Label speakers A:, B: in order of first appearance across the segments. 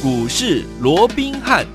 A: 股市罗宾汉。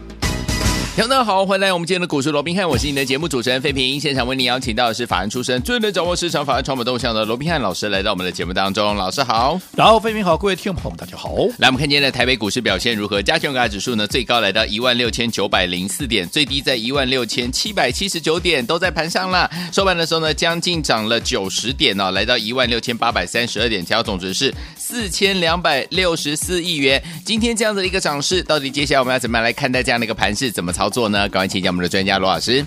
B: 大家好，欢迎来到我们今天的股市罗宾汉，我是你的节目主持人费平。现场为你邀请到的是法案出身、最能掌握市场法案传播动向的罗宾汉老师，来到我们的节目当中。老师好，
C: 然后费平好，各位听众朋友们大家好。
B: 来，我们看今天的台北股市表现如何？加权股价指数呢，最高来到一万六千九百零四点，最低在一万六千七百七十九点，都在盘上了。收盘的时候呢，将近涨了九十点呢、哦，来到一万六千八百三十二点，成交总值是四千两百六十四亿元。今天这样子的一个涨势，到底接下来我们要怎么样来看待这样的一个盘势？怎么操作呢？赶快请教我们的专家罗老师。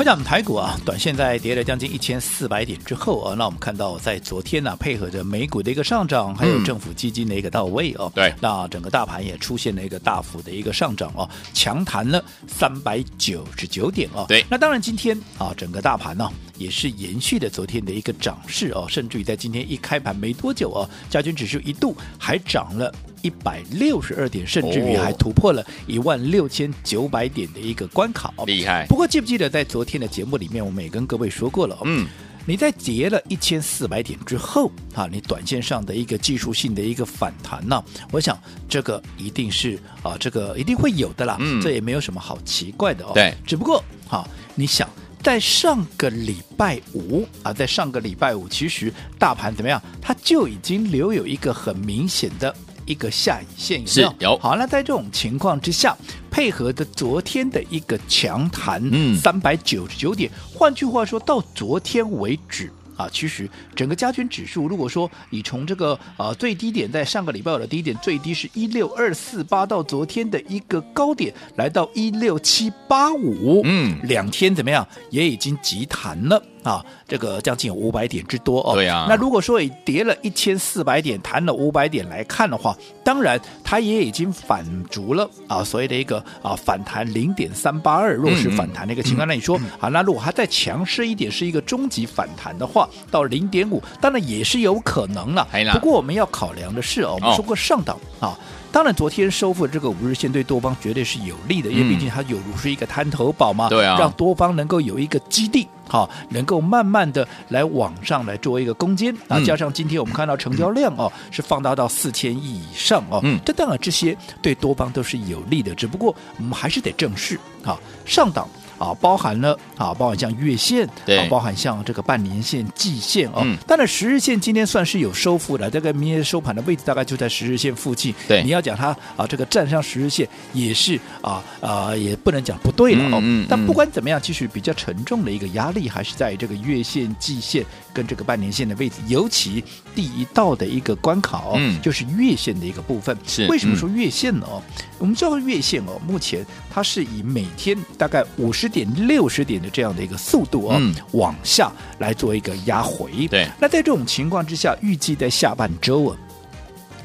C: 我讲台股啊，短线在跌了将近一千四百点之后啊，那我们看到在昨天呢、啊，配合着美股的一个上涨，还有政府基金的一个到位哦，
B: 对，
C: 那整个大盘也出现了一个大幅的一个上涨哦，强弹了三百九十九点哦，
B: 对，
C: 那当然今天啊，整个大盘呢、啊、也是延续了昨天的一个涨势哦，甚至于在今天一开盘没多久哦，加权指数一度还涨了。一百六十二点，甚至于还突破了一万六千九百点的一个关卡，
B: 厉害。
C: 不过记不记得在昨天的节目里面，我们也跟各位说过了，嗯，你在跌了一千四百点之后啊，你短线上的一个技术性的一个反弹呢，我想这个一定是啊，这个一定会有的啦，嗯，这也没有什么好奇怪的哦。
B: 对，
C: 只不过哈，你想在上个礼拜五啊，在上个礼拜五，其实大盘怎么样，它就已经留有一个很明显的。一个下影线有没有？
B: 是有。
C: 好，那在这种情况之下，配合的昨天的一个强弹，嗯，三百九十九点，换句话说到昨天为止啊，其实整个加权指数，如果说你从这个呃最低点在上个礼拜的低点最低是一六二四八，到昨天的一个高点来到一六七八五，嗯，两天怎么样？也已经急弹了。啊，这个将近有五百点之多哦。
B: 对啊。
C: 那如果说以跌了一千四百点，弹了五百点来看的话，当然它也已经反足了啊，所谓的一个啊反弹零点三八二，弱势反弹的一个情况。嗯、那你说、嗯、啊，那如果它再强势一点，是一个终极反弹的话，到零点五，当然也是有可能了。不过我们要考量的是哦，我们说过上档、哦、啊。当然，昨天收复这个五日线对多方绝对是有利的，因为毕竟它有如是一个滩头堡嘛，
B: 对啊，
C: 让多方能够有一个基地，好，能够慢慢的来往上来做一个攻坚啊。加上今天我们看到成交量哦是放大到四千亿以上哦，这当然这些对多方都是有利的，只不过我们还是得正视啊上档。啊，包含了啊，包含像月线，对，啊，包含像这个半年线、季线哦。嗯。当然，十日线今天算是有收复的，这个明天收盘的位置大概就在十日线附近。对，你要讲它啊，这个站上十日线也是啊啊，也不能讲不对了哦。嗯，嗯。但不管怎么样，其实比较沉重的一个压力还是在这个月线、季线跟这个半年线的位置，尤其第一道的一个关卡哦，嗯，就是月线的一个部分。是。为什么说月线呢？哦，我们知道月线哦，目前它是以每天大概五十点六十点的这样的一个速度啊、哦嗯，往下来做一个压回。对，那在这种情况之下，预计在下半周啊。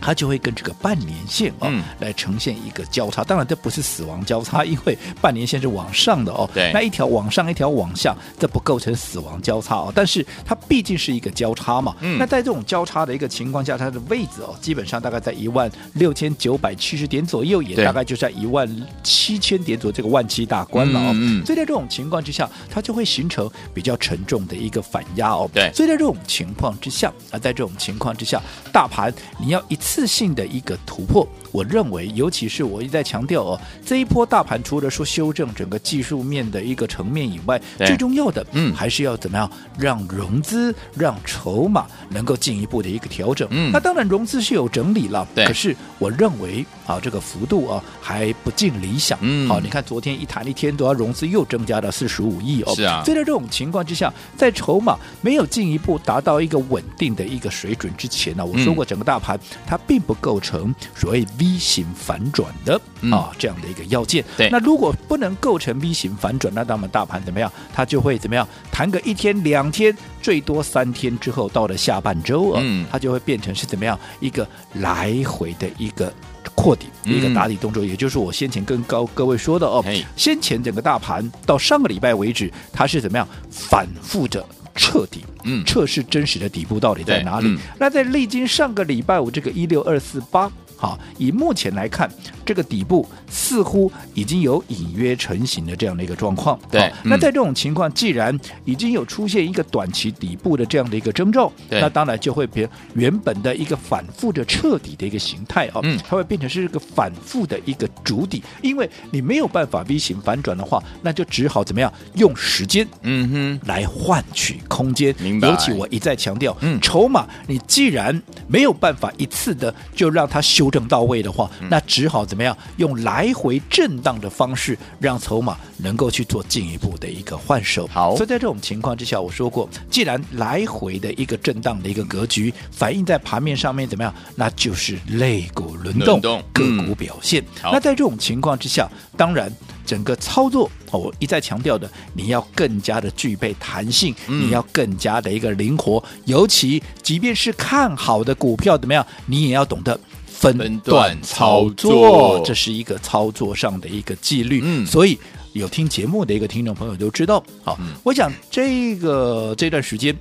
C: 它就会跟这个半年线哦、嗯、来呈现一个交叉，当然这不是死亡交叉，因为半年线是往上的哦。对，那一条往上，一条往下，这不构成死亡交叉哦。但是它毕竟是一个交叉嘛。嗯。那在这种交叉的一个情况下，它的位置哦，基本上大概在一万六千九百七十点左右，也大概就在一万七千点左右这个万七大关了哦。嗯，嗯。所以在这种情况之下，它就会形成比较沉重的一个反压哦。对。所以在这种情况之下啊，在这种情况之下，大盘你要一次。自信的一个突破，我认为，尤其是我一再强调哦，这一波大盘除了说修正整个技术面的一个层面以外，最重要的，嗯，还是要怎么样让融资、让筹码能够进一步的一个调整。嗯，那当然融资是有整理了，对，可是我认为啊，这个幅度啊还不尽理想。嗯，好，你看昨天一谈一天，都要融资又增加到四十五亿哦。是啊，所以在这种情况之下，在筹码没有进一步达到一个稳定的一个水准之前呢，我说过整个大盘它。并不构成所谓 V 型反转的啊这样的一个要件。对，那如果不能构成 V 型反转，那那么大盘怎么样？它就会怎么样？弹个一天、两天，最多三天之后，到了下半周啊，它就会变成是怎么样一个来回的一个扩底、一个打底动作。也就是我先前跟高各位说的哦，先前整个大盘到上个礼拜为止，它是怎么样反复着。彻底，嗯，测试真实的底部到底在哪里？那在历经上个礼拜五这个一六二四八，好，以目前来看，这个底部似乎已经有隐约成型的这样的一个状况。
B: 对，
C: 嗯、那在这种情况，既然已经有出现一个短期底部的这样的一个征兆，那当然就会变原本的一个反复的彻底的一个形态啊，嗯，它会变成是一个反复的一个主底，因为你没有办法 V 型反转的话，那就只好怎么样用时间，嗯哼，来换取空间。
B: 明白。
C: 尤其我一再强调，嗯，筹码你既然没有办法一次的就让它修正到位的话，嗯、那只好怎么样用来回震荡的方式，让筹码能够去做进一步的一个换手。
B: 好，
C: 所以在这种情况之下，我说过，既然来回的一个震荡的一个格局反映在盘面上面，怎么样？那就是类股轮动，个股表现。嗯、那在这种情况之下，当然。整个操作，我一再强调的，你要更加的具备弹性，嗯、你要更加的一个灵活，尤其即便是看好的股票怎么样，你也要懂得分段操作，这是一个操作上的一个纪律。嗯，所以有听节目的一个听众朋友都知道，好，嗯、我想这个这段时间。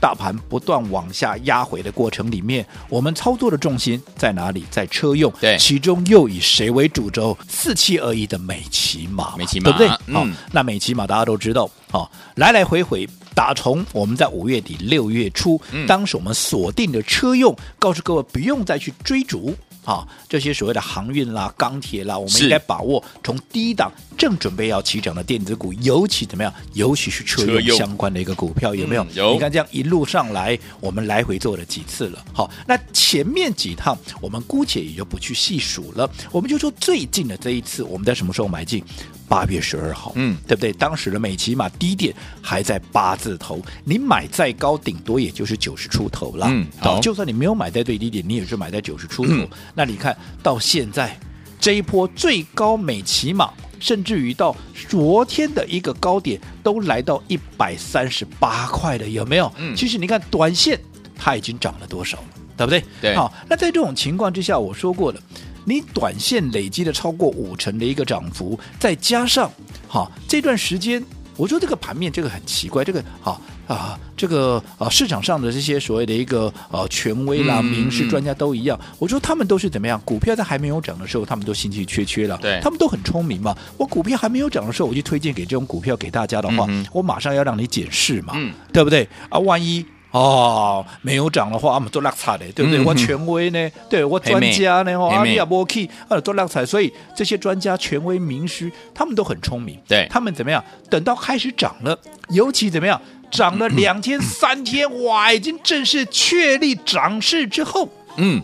C: 大盘不断往下压回的过程里面，我们操作的重心在哪里？在车用，
B: 对，
C: 其中又以谁为主轴？四七二一的美骑马，
B: 美骑马，
C: 对不对？
B: 嗯、
C: 好，那美骑马大家都知道，好，来来回回打从我们在五月底六月初，嗯、当时我们锁定的车用，告诉各位不用再去追逐。啊，这些所谓的航运啦、钢铁啦，我们应该把握从低档正准备要起涨的电子股，尤其怎么样？尤其是车用相关的一个股票，有没有？
B: 嗯、有。
C: 你看这样一路上来，我们来回做了几次了。好，那前面几趟我们姑且也就不去细数了，我们就说最近的这一次，我们在什么时候买进？八月十二号，嗯，对不对？当时的美琪玛低点还在八字头，你买再高，顶多也就是九十出头了。嗯，好，就算你没有买在最低点，你也是买在九十出头。嗯、那你看到现在这一波最高美琪玛，甚至于到昨天的一个高点都来到一百三十八块的，有没有？嗯，其实你看短线它已经涨了多少了，对不对？
B: 对。
C: 好，那在这种情况之下，我说过了。你短线累积的超过五成的一个涨幅，再加上哈这段时间，我说这个盘面这个很奇怪，这个哈啊这个啊市场上的这些所谓的一个呃权威啦、名师专家都一样，嗯、我说他们都是怎么样？股票在还没有涨的时候，他们都兴趣缺缺了，
B: 对，
C: 他们都很聪明嘛。我股票还没有涨的时候，我就推荐给这种股票给大家的话，嗯、我马上要让你检视嘛，嗯、对不对？啊，万一。哦，没有涨的话，我们做落差的，对不对？嗯、我权威呢？对我专家呢？哦，你也不 key，啊，做落差。所以这些专家、权威、名师，他们都很聪明。
B: 对，
C: 他们怎么样？等到开始涨了，尤其怎么样？涨了两天、三天，嗯、哇，已经正式确立涨势之后，嗯。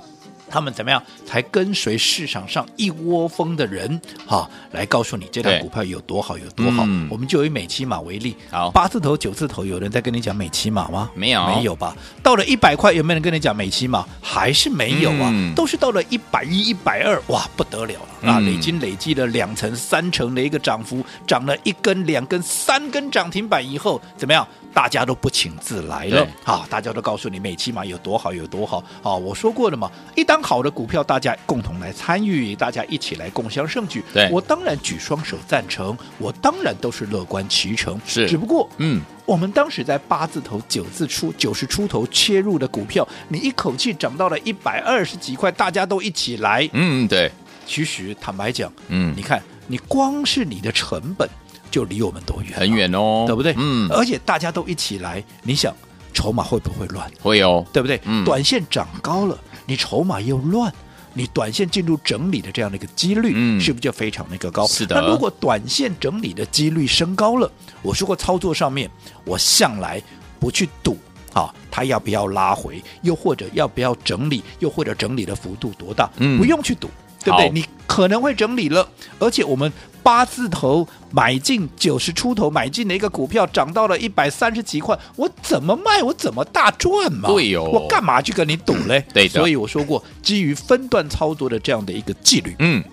C: 他们怎么样才跟随市场上一窝蜂的人哈、啊、来告诉你这档股票有多好有多好？嗯、我们就以美期马为例，
B: 好
C: 八字头九字头，有人在跟你讲美期马吗？
B: 没有，
C: 没有吧？到了一百块，有没有人跟你讲美期马？还是没有啊？嗯、都是到了一百一、一百二，哇，不得了了、嗯、啊！已经累积了两成、三成的一个涨幅，涨了一根、两根、三根涨停板以后，怎么样？大家都不请自来了对啊！大家都告诉你美期马有多好有多好啊！我说过了嘛，一档好的股票，大家共同来参与，大家一起来共享盛举。
B: 对
C: 我当然举双手赞成，我当然都是乐观其成。
B: 是，
C: 只不过，
B: 嗯，
C: 我们当时在八字头、九字出、九十出头切入的股票，你一口气涨到了一百二十几块，大家都一起来。
B: 嗯，对。
C: 其实坦白讲，嗯，你看，你光是你的成本。就离我们多远？
B: 很远哦，
C: 对不对？
B: 嗯，
C: 而且大家都一起来，你想筹码会不会乱？
B: 会哦，
C: 对不对？
B: 嗯，
C: 短线涨高了，你筹码又乱，你短线进入整理的这样的一个几率，嗯，是不是就非常的一个高？
B: 是的。
C: 那如果短线整理的几率升高了，我说过操作上面，我向来不去赌啊，它要不要拉回，又或者要不要整理，又或者整理的幅度多大，嗯，不用去赌。对不对？你可能会整理了，而且我们八字头买进九十出头买进的一个股票，涨到了一百三十几块，我怎么卖？我怎么大赚嘛？
B: 对哦，
C: 我干嘛去跟你赌嘞？
B: 对的，
C: 所以我说过，基于分段操作的这样的一个纪律，嗯，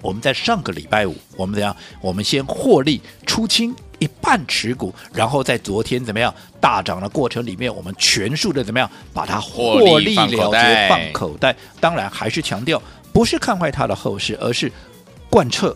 C: 我们在上个礼拜五，我们怎样？我们先获利出清一半持股，然后在昨天怎么样大涨的过程里面，我们全数的怎么样把它获利了结放口袋？当然还是强调。不是看坏它的后市，而是贯彻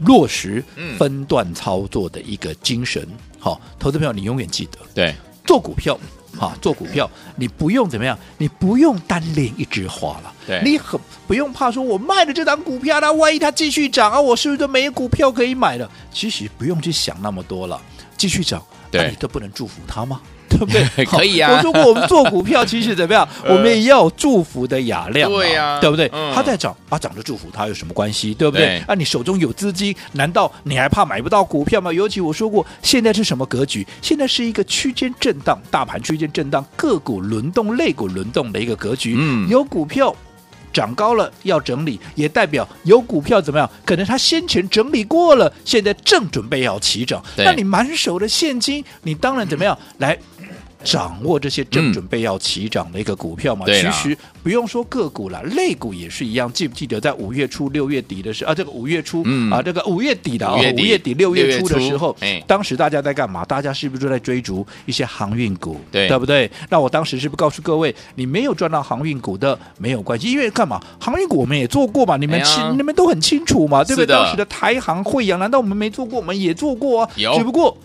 C: 落实分段操作的一个精神。好，投资朋友，你永远记得，
B: 对，
C: 做股票哈，做股票你不用怎么样，你不用单恋一枝花了，
B: 对
C: 你很不用怕说，我卖了这档股票，那万一它继续涨啊，我是不是就没股票可以买了？其实不用去想那么多了，继续涨，
B: 对，
C: 你都不能祝福他吗？对不对？
B: 可以啊。
C: 我说过，我们做股票其实怎么样？我们也要祝福的雅量，
B: 对呀，
C: 对不对？
B: 嗯、
C: 它在涨啊，涨着祝福他有什么关系？对不对？
B: 对
C: 啊，你手中有资金，难道你还怕买不到股票吗？尤其我说过，现在是什么格局？现在是一个区间震荡，大盘区间震荡，个股轮动、类股轮动的一个格局。
B: 嗯，
C: 有股票。涨高了要整理，也代表有股票怎么样？可能它先前整理过了，现在正准备要起涨。那你满手的现金，你当然怎么样来？掌握这些正准备要起涨的一个股票嘛，嗯、其实不用说个股了，类股也是一样。记不记得在五月初、六月底的时候啊？这个五月初、嗯、啊，这个五月底的啊，五月底、六月初的时候，当时大家在干嘛？大家是不是都在追逐一些航运股？对，对不对？那我当时是不是告诉各位，你没有赚到航运股的没有关系，因为干嘛？航运股我们也做过嘛，你们清、哎、你们都很清楚嘛，对不对？当时的台航、慧洋，难道我们没做过？我们也做过啊，只不过。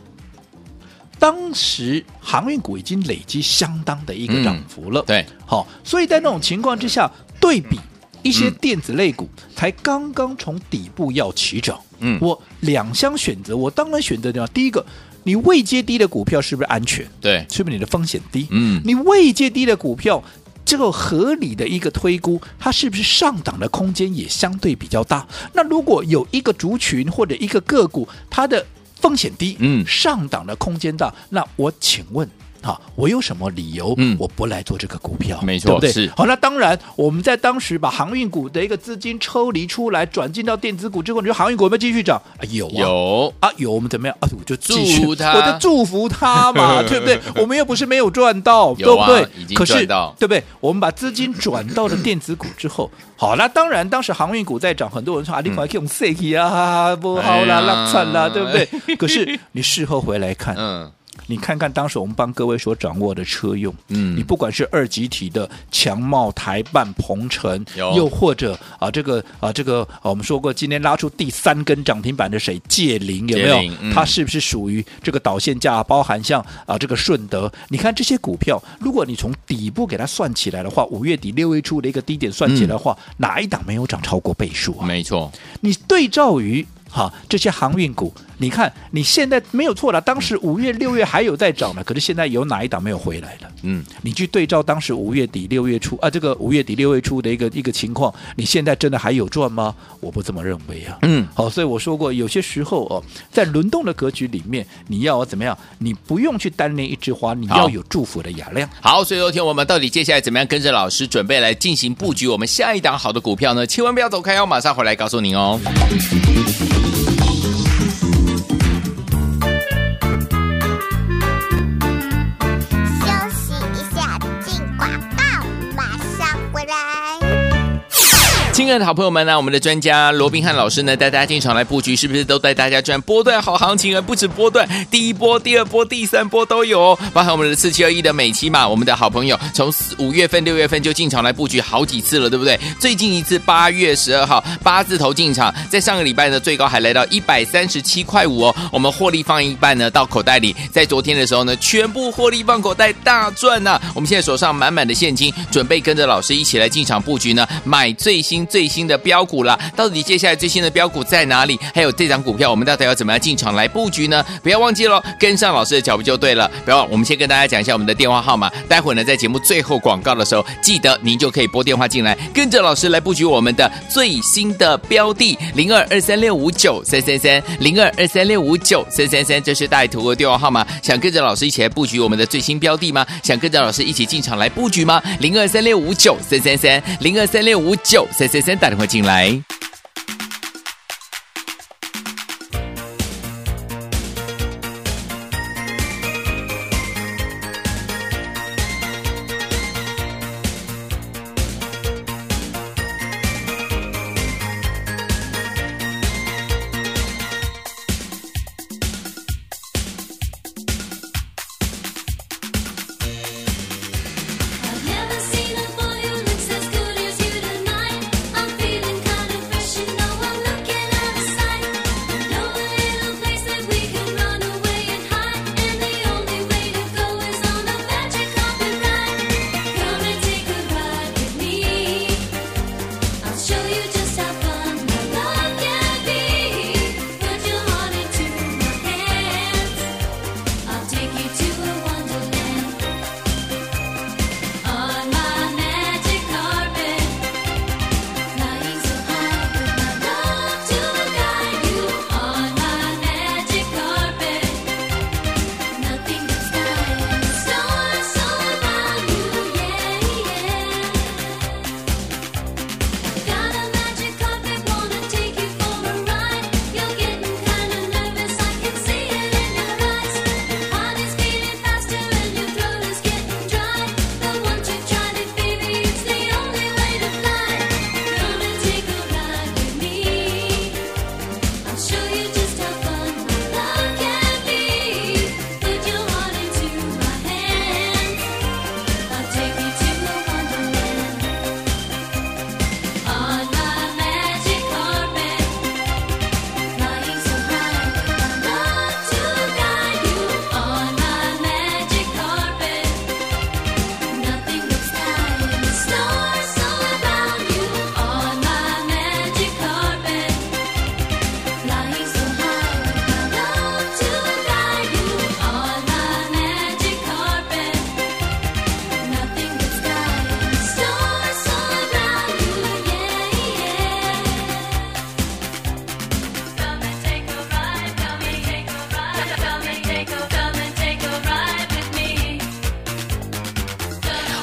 C: 当时航运股已经累积相当的一个涨幅了，嗯、对，好，所以在那种情况之下，对比一些电子类股才刚刚从底部要起涨，嗯，我两相选择，我当然选择掉第一个，你未接低的股票是不是安全？对，是不是你的风险低？嗯，你未接低的股票，这个合理的一个推估，它是不是上涨的空间也相对比较大？那如果有一个族群或者一个个股，它的风险低，嗯，上档的空间大，那我请问。好，我有什么理由？嗯，我不来做这个股票，没错，对不对？是。好，那当然，我们在当时把航运股的一个资金抽离出来，转进到电子股之后，你说航运股有没有继续涨？啊，有啊，有啊，有。我们怎么样啊？我就祝福他，我就祝福他嘛，对不对？我们又不是没有赚到，对不对？已经赚到，对不对？我们把资金转到了电子股之后，好，那当然，当时航运股在涨，很多人说啊，你快用 C 啊，不好啦，烂惨啦，对不对？可是你事后回来看，嗯。你看看当时我们帮各位所掌握的车用，嗯，你不管是二级体的强茂、台办、鹏程，又或者啊这个啊这个、啊、我们说过今天拉出第三根涨停板的谁？界林有没有？嗯、它是不是属于这个导线架？包含像啊这个顺德，你看这些股票，如果你从底部给它算起来的话，五月底六月初的一个低点算起来的话，嗯、哪一档没有涨超过倍数啊？没错，你对照于。哈，这些航运股，你看你现在没有错了。当时五月、六月还有在涨呢，可是现在有哪一档没有回来了？嗯，你去对照当时五月底、六月初啊，这个五月底、六月初的一个一个情况，你现在真的还有赚吗？我不这么认为啊。嗯，好，所以我说过，有些时候哦，在轮动的格局里面，你要怎么样？你不用去单恋一枝花，你要有祝福的雅量。
B: 好，所以昨天我们到底接下来怎么样跟着老师准备来进行布局我们下一档好的股票呢？千万不要走开哦，马上回来告诉您哦。亲爱的好朋友们呢，我们的专家罗宾汉老师呢，带大家进场来布局，是不是都带大家赚波段好行情啊？不止波段，第一波、第二波、第三波都有哦。包含我们的四七二一的美期嘛，我们的好朋友，从五月份、六月份就进场来布局好几次了，对不对？最近一次八月十二号八字头进场，在上个礼拜呢，最高还来到一百三十七块五哦。我们获利放一半呢，到口袋里，在昨天的时候呢，全部获利放口袋，大赚呐、我们现在手上满满的现金，准备跟着老师一起来进场布局呢，买最新。最新的标股了，到底接下来最新的标股在哪里？还有这张股票，我们到底要怎么样进场来布局呢？不要忘记喽，跟上老师的脚步就对了。不要忘，我们先跟大家讲一下我们的电话号码。待会呢，在节目最后广告的时候，记得您就可以拨电话进来，跟着老师来布局我们的最新的标的零二二三六五九三三三零二二三六五九三三三，这是大图的电话号码。想跟着老师一起来布局我们的最新标的吗？想跟着老师一起进场来布局吗？零二三六五九三三三零二三六五九三三。先打电话进来。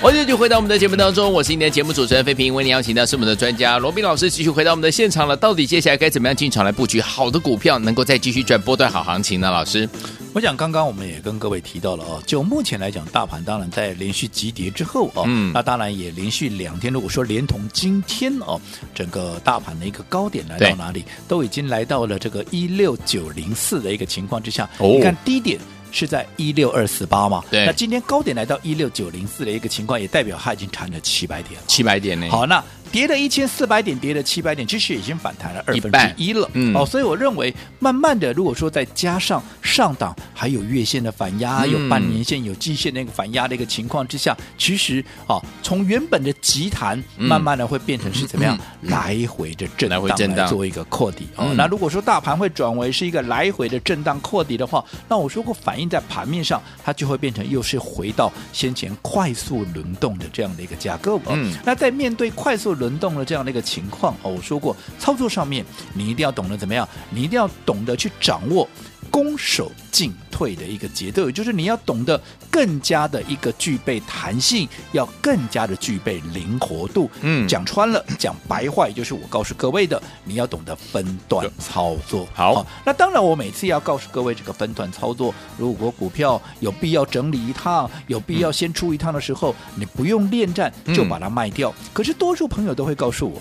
B: 我们继续回到我们的节目当中，我是今天的节目主持人费平，为您邀请到是我们的专家罗宾老师，继续回到我们的现场了。到底接下来该怎么样进场来布局好的股票，能够再继续赚波段好行情呢？老师，
C: 我想刚刚我们也跟各位提到了哦，就目前来讲，大盘当然在连续急跌之后哦，嗯，那当然也连续两天，如果说连同今天哦，整个大盘的一个高点来到哪里，都已经来到了这个一六九零四的一个情况之下，哦，你看低点。是在一六二四八嘛？
B: 对。
C: 那今天高点来到一六九零四的一个情况，也代表它已经弹了七百点了。
B: 七百点呢？
C: 好，那。跌了一千四百点，跌了七百点，其实已经反弹了二分之一了。嗯，哦，所以我认为，慢慢的，如果说再加上上档还有月线的反压，有半年线、有季线的一个反压的一个情况之下，其实啊，从原本的急弹，慢慢的会变成是怎么样？来回的震荡来做一个扩底。哦，那如果说大盘会转为是一个来回的震荡扩底的话，那我说过反映在盘面上，它就会变成又是回到先前快速轮动的这样的一个架构。嗯，那在面对快速轮轮动的这样的一个情况。哦，我说过，操作上面你一定要懂得怎么样，你一定要懂得去掌握攻守进退的一个节奏，也就是你要懂得更加的一个具备弹性，要更加的具备灵活度。嗯，讲穿了，讲白话，也就是我告诉各位的，你要懂得分段操作。
B: 好，好，
C: 那当然，我每次要告诉各位这个分段操作，如果股票有必要整理一趟，有必要先出一趟的时候，嗯、你不用恋战就把它卖掉。嗯、可是多数朋友都会告诉我。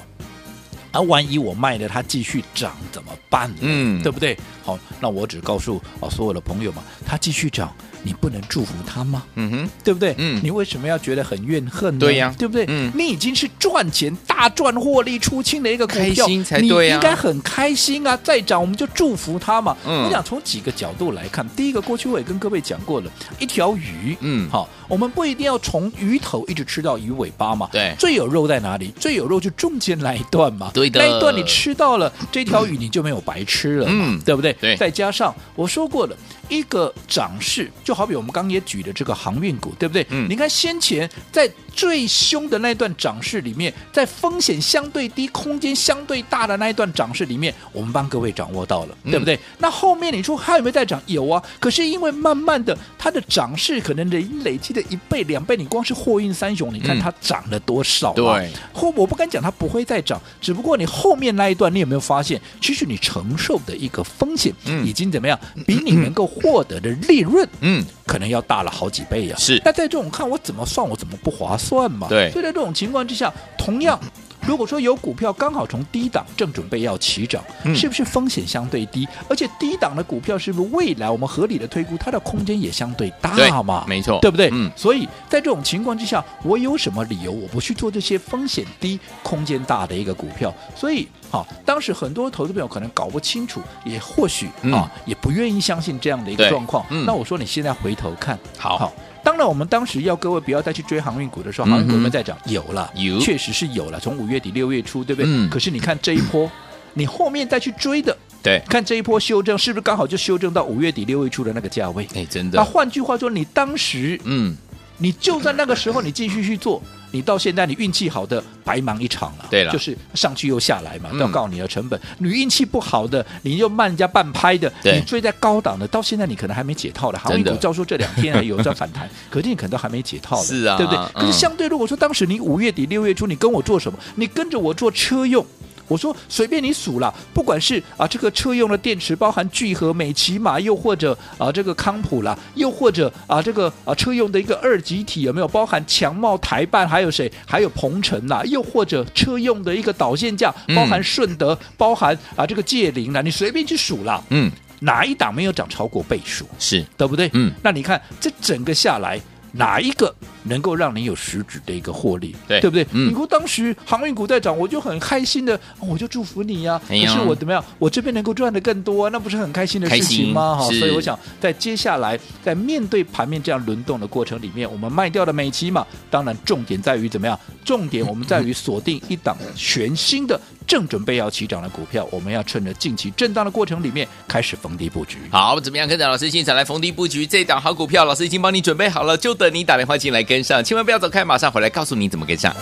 C: 啊，万一我卖了它继续涨怎么办？嗯，对不对？好，那我只告诉啊所有的朋友嘛，它继续涨。你不能祝福他吗？嗯哼，对不对？嗯，你为什么要觉得很怨恨呢？
B: 对呀，
C: 对不对？嗯，你已经是赚钱大赚获利出清的一个股票，
B: 开心才对啊，
C: 你应该很开心啊！再涨我们就祝福他嘛。嗯，我想从几个角度来看，第一个，过去我也跟各位讲过了，一条鱼，嗯，好，我们不一定要从鱼头一直吃到鱼尾巴嘛。
B: 对，
C: 最有肉在哪里？最有肉就中间那一段嘛。
B: 对的，
C: 那一段你吃到了，这条鱼你就没有白吃了嘛，对不对？
B: 对，
C: 再加上我说过了。一个涨势，就好比我们刚刚也举的这个航运股，对不对？嗯，你看先前在最凶的那段涨势里面，在风险相对低、空间相对大的那一段涨势里面，我们帮各位掌握到了，对不对？嗯、那后面你说还有没有在涨？有啊，可是因为慢慢的它的涨势可能累累积的一倍、两倍，你光是货运三雄，你看它涨了多少、啊？
B: 对，
C: 或我不敢讲它不会再涨，只不过你后面那一段，你有没有发现，其实你承受的一个风险已经怎么样，比你能够。获得的利润，嗯，可能要大了好几倍呀、啊。
B: 是，
C: 那在这种看我怎么算，我怎么不划算嘛？
B: 对。
C: 所以在这种情况之下，同样，如果说有股票刚好从低档正准备要起涨，嗯、是不是风险相对低？而且低档的股票是不是未来我们合理的推估，它的空间也相对大嘛？
B: 没错，
C: 对不对？
B: 嗯。
C: 所以在这种情况之下，我有什么理由我不去做这些风险低、空间大的一个股票？所以。好，当时很多投资朋友可能搞不清楚，也或许啊、嗯，也不愿意相信这样的一个状况。嗯、那我说你现在回头看，
B: 好，
C: 好，当然我们当时要各位不要再去追航运股的时候，嗯、航运股有没有在涨？有了，有，确实是有了。从五月底六月初，对不对？嗯、可是你看这一波，你后面再去追的，
B: 对，
C: 看这一波修正是不是刚好就修正到五月底六月初的那个价位？
B: 哎，真的。
C: 那换句话说，你当时，嗯，你就在那个时候，你继续去做。你到现在你运气好的白忙一场了，
B: 对了，
C: 就是上去又下来嘛，都要告你的成本。嗯、你运气不好的，你又慢人家半拍的，你追在高档的，到现在你可能还没解套的。航运股照说这两天还有在反弹，可是你可能都还没解套的，
B: 是啊，
C: 对不对？可是相对如果说当时你五月底六月初你跟我做什么？你跟着我做车用。我说随便你数了，不管是啊这个车用的电池，包含聚合、美骑马，又或者啊这个康普啦，又或者啊这个啊车用的一个二极体有没有？包含强茂、台办，还有谁？还有鹏程啦，又或者车用的一个导线架，包含顺德，嗯、包含啊这个界霖啦，你随便去数了，嗯，哪一档没有涨超过倍数？
B: 是
C: 对不对？
B: 嗯，
C: 那你看这整个下来。哪一个能够让你有实质的一个获利？
B: 对，
C: 对不对？
B: 嗯，
C: 你说当时航运股在涨，我就很开心的，我就祝福你呀、啊。可是我怎么样？我这边能够赚的更多，啊那不是很开心的事情吗？哈，所以我想在接下来在面对盘面这样轮动的过程里面，我们卖掉的美期嘛，当然重点在于怎么样？重点我们在于锁定一档全新的。正准备要起涨的股票，我们要趁着近期震荡的过程里面开始逢低布局。
B: 好，怎么样跟着老师现场来逢低布局这档好股票？老师已经帮你准备好了，就等你打电话进来跟上，千万不要走开，马上回来告诉你怎么跟上。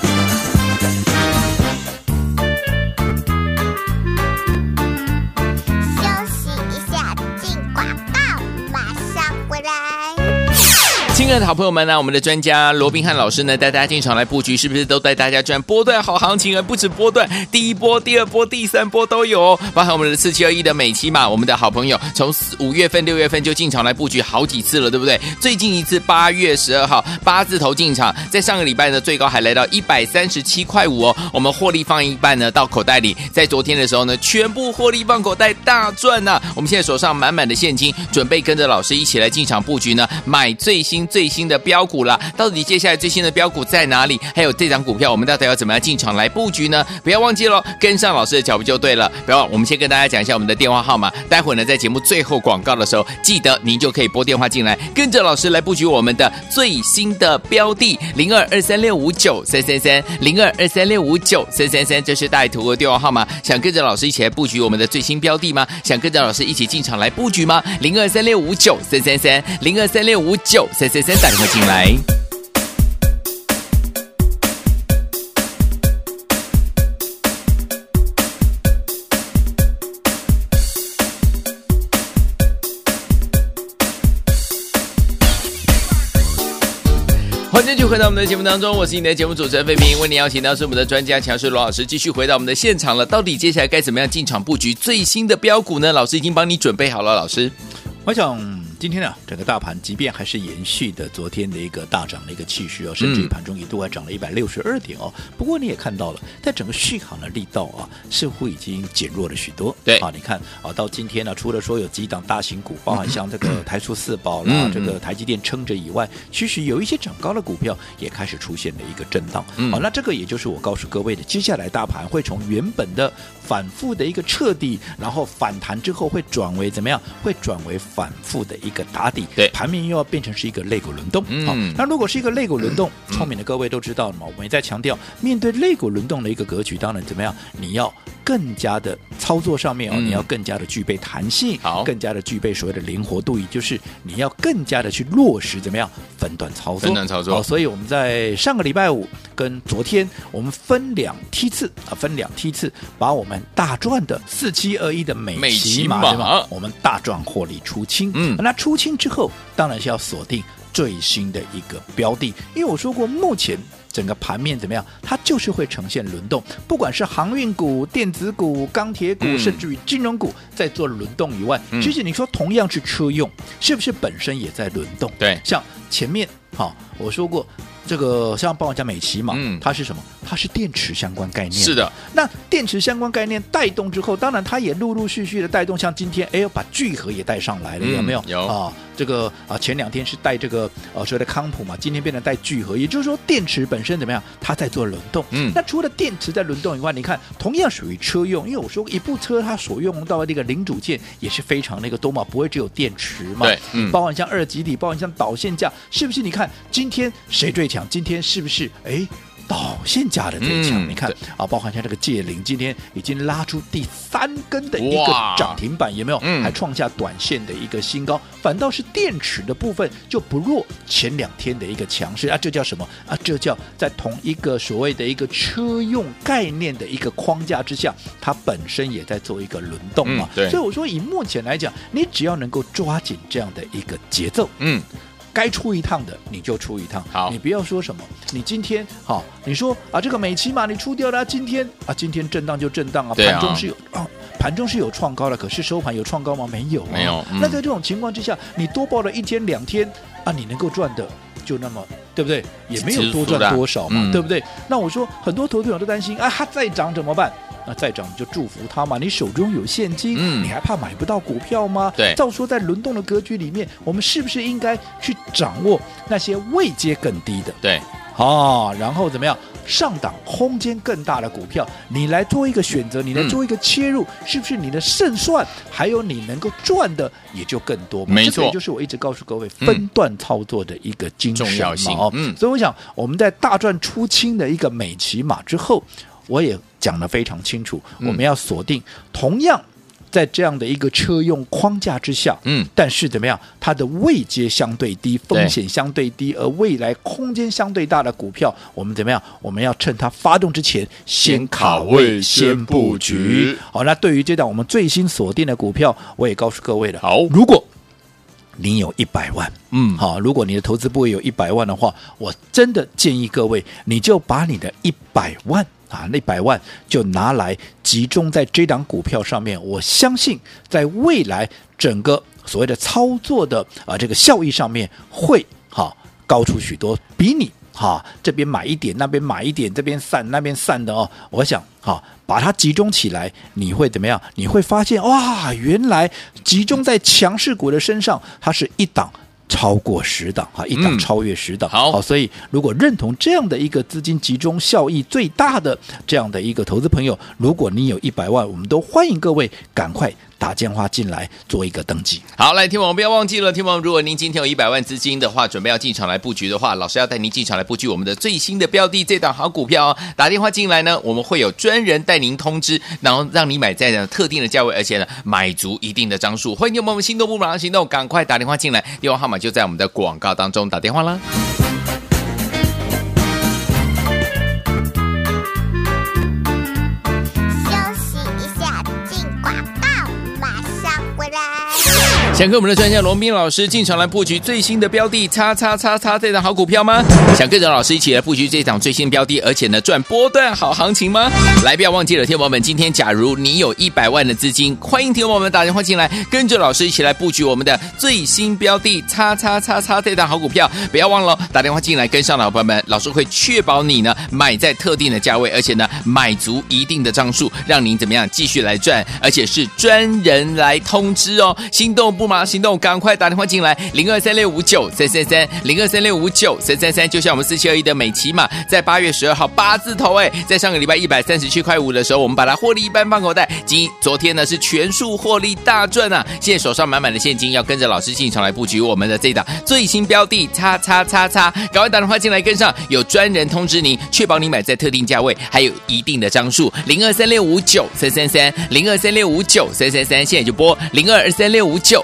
B: 亲爱的好朋友们呢，我们的专家罗宾汉老师呢，带大家进场来布局，是不是都带大家赚波段好行情啊？不止波段，第一波、第二波、第三波都有哦。包含我们的四七二一的美期嘛，我们的好朋友从五月份、六月份就进场来布局好几次了，对不对？最近一次八月十二号八字头进场，在上个礼拜呢，最高还来到一百三十七块五哦。我们获利放一半呢，到口袋里，在昨天的时候呢，全部获利放口袋，大赚呐、我们现在手上满满的现金，准备跟着老师一起来进场布局呢，买最新最。最新的标股了，到底接下来最新的标股在哪里？还有这张股票，我们到底要怎么样进场来布局呢？不要忘记了，跟上老师的脚步就对了。不要，我们先跟大家讲一下我们的电话号码。待会呢，在节目最后广告的时候，记得您就可以拨电话进来，跟着老师来布局我们的最新的标的零二二三六五九三三三零二二三六五九三三三，这是带图的电话号码。想跟着老师一起来布局我们的最新标的吗？想跟着老师一起进场来布局吗？零二三六五九三三三零二三六五九三三三。先打电话进来，欢迎继续回到我们的节目当中，我是你的节目主持人费平，为你邀请到是我们的专家强势罗老师，继续回到我们的现场了。到底接下来该怎么样进场布局最新的标股呢？老师已经帮你准备好了，老师，
C: 我想。今天呢，整个大盘即便还是延续的昨天的一个大涨的一个气势哦，甚至于盘中一度还涨了一百六十二点哦。不过你也看到了，在整个续航的力道啊，似乎已经减弱了许多。
B: 对
C: 啊，你看啊，到今天呢，除了说有几档大型股，包含像这个台塑四宝啦，嗯、这个台积电撑着以外，其实有一些涨高的股票也开始出现了一个震荡。嗯，好，那这个也就是我告诉各位的，接下来大盘会从原本的反复的一个彻底，然后反弹之后会转为怎么样？会转为反复的一个打底。
B: 对。
C: 盘面又要变成是一个肋骨轮动，好、
B: 嗯，
C: 那如果是一个肋骨轮动，聪明的各位都知道了嘛？我们也在强调，面对肋骨轮动的一个格局，当然怎么样？你要更加的操作上面哦，你要更加的具备弹性，好，更加的具备所谓的灵活度，也就是你要更加的去落实怎么样分段操作，
B: 分段操作。
C: 所以我们在上个礼拜五跟昨天，我们分两梯次啊，分两梯次，把我们大赚的四七二一的美骑马对吧？我们大赚获利出清，嗯，那出清之后。当然是要锁定最新的一个标的，因为我说过，目前整个盘面怎么样，它就是会呈现轮动，不管是航运股、电子股、钢铁股，甚至于金融股在做轮动以外，其实你说同样是车用，是不是本身也在轮动？
B: 对，
C: 像前面好，我说过。这个像包括像美琪嘛，嗯，它是什么？它是电池相关概念。
B: 是的，
C: 那电池相关概念带动之后，当然它也陆陆续续的带动，像今天，哎，把聚合也带上来了，嗯、有没有？
B: 有
C: 啊，这个啊，前两天是带这个呃、啊、所谓的康普嘛，今天变成带聚合，也就是说电池本身怎么样？它在做轮动。嗯，那除了电池在轮动以外，你看同样属于车用，因为我说一部车它所用到的那个零组件也是非常那个多嘛，不会只有电池嘛。
B: 对，嗯，
C: 包含像二极体，包含像导线架，是不是？你看今天谁最强？今天是不是哎导线价的最强？嗯、你看啊，包含像这个界零，今天已经拉出第三根的一个涨停板，有没有？嗯、还创下短线的一个新高。反倒是电池的部分就不弱前两天的一个强势啊，这叫什么啊？这叫在同一个所谓的一个车用概念的一个框架之下，它本身也在做一个轮动嘛。
B: 嗯、对，
C: 所以我说以目前来讲，你只要能够抓紧这样的一个节奏，嗯。该出一趟的你就出一趟，
B: 好，
C: 你不要说什么，你今天好，你说啊这个美琪玛你出掉了，今天啊今天震荡就震荡啊，盘中是有啊盘中是有创高的，可是收盘有创高吗？没有，
B: 没有。
C: 那在这种情况之下，你多报了一天两天啊，你能够赚的就那么对不对？也没有多赚多少嘛，对不对？那我说很多投资者都担心啊，它再涨怎么办？那再涨你就祝福他嘛，你手中有现金，嗯，你还怕买不到股票吗？
B: 对，
C: 照说在轮动的格局里面，我们是不是应该去掌握那些位阶更低的？
B: 对，
C: 啊，然后怎么样上档空间更大的股票，你来做一个选择，你来做一个切入，嗯、是不是你的胜算还有你能够赚的也就更多？
B: 没错，
C: 这就是我一直告诉各位分段操作的一个精神嘛。哦，
B: 嗯，
C: 所以我想我们在大赚出清的一个美琪马之后。我也讲得非常清楚，我们要锁定同样在这样的一个车用框架之下，嗯，但是怎么样，它的位阶相对低，风险相对低，而未来空间相对大的股票，我们怎么样？我们要趁它发动之前先卡位、先布局。好，那对于这档我们最新锁定的股票，我也告诉各位了。
B: 好，
C: 如果你有一百万，
B: 嗯，
C: 好，如果你的投资部位有一百万的话，我真的建议各位，你就把你的一百万啊，那百万就拿来集中在这档股票上面。我相信，在未来整个所谓的操作的啊这个效益上面会好高出许多，比你。好，这边买一点，那边买一点，这边散，那边散的哦。我想，好，把它集中起来，你会怎么样？你会发现，哇，原来集中在强势股的身上，它是一档超过十档，哈，一档超越十档。
B: 嗯、好，
C: 好，所以如果认同这样的一个资金集中效益最大的这样的一个投资朋友，如果你有一百万，我们都欢迎各位赶快。打电话进来做一个登记。
B: 好，来，听我们不要忘记了，听我们，如果您今天有一百万资金的话，准备要进场来布局的话，老师要带您进场来布局我们的最新的标的，这档好股票哦。打电话进来呢，我们会有专人带您通知，然后让你买在呢特定的价位，而且呢买足一定的张数。欢迎听我们心动不马上行动，赶快打电话进来，电话号码就在我们的广告当中，打电话啦。想跟我们的专家罗宾老师进场来布局最新的标的，叉叉叉叉这档好股票吗？想跟着老师一起来布局这档最新标的，而且呢赚波段好行情吗？来，不要忘记了，听友们，今天假如你有一百万的资金，欢迎听友们打电话进来，跟着老师一起来布局我们的最新标的，叉叉叉叉这档好股票。不要忘了打电话进来，跟上老朋友们，老师会确保你呢买在特定的价位，而且呢买足一定的张数，让您怎么样继续来赚，而且是专人来通知哦，心动不？马上行动，赶快打电话进来，零二三六五九三三三，零二三六五九三三三，就像我们四七二一的美琪嘛，在八月十二号八字头哎，在上个礼拜一百三十七块五的时候，我们把它获利一半放口袋，今昨天呢是全数获利大赚啊！现在手上满满的现金，要跟着老师进场来布局我们的这档最新标的，叉叉叉叉，赶快打电话进来跟上，有专人通知您，确保你买在特定价位，还有一定的张数，零二三六五九三三三，零二三六五九三三三，现在就拨零二二三六五九。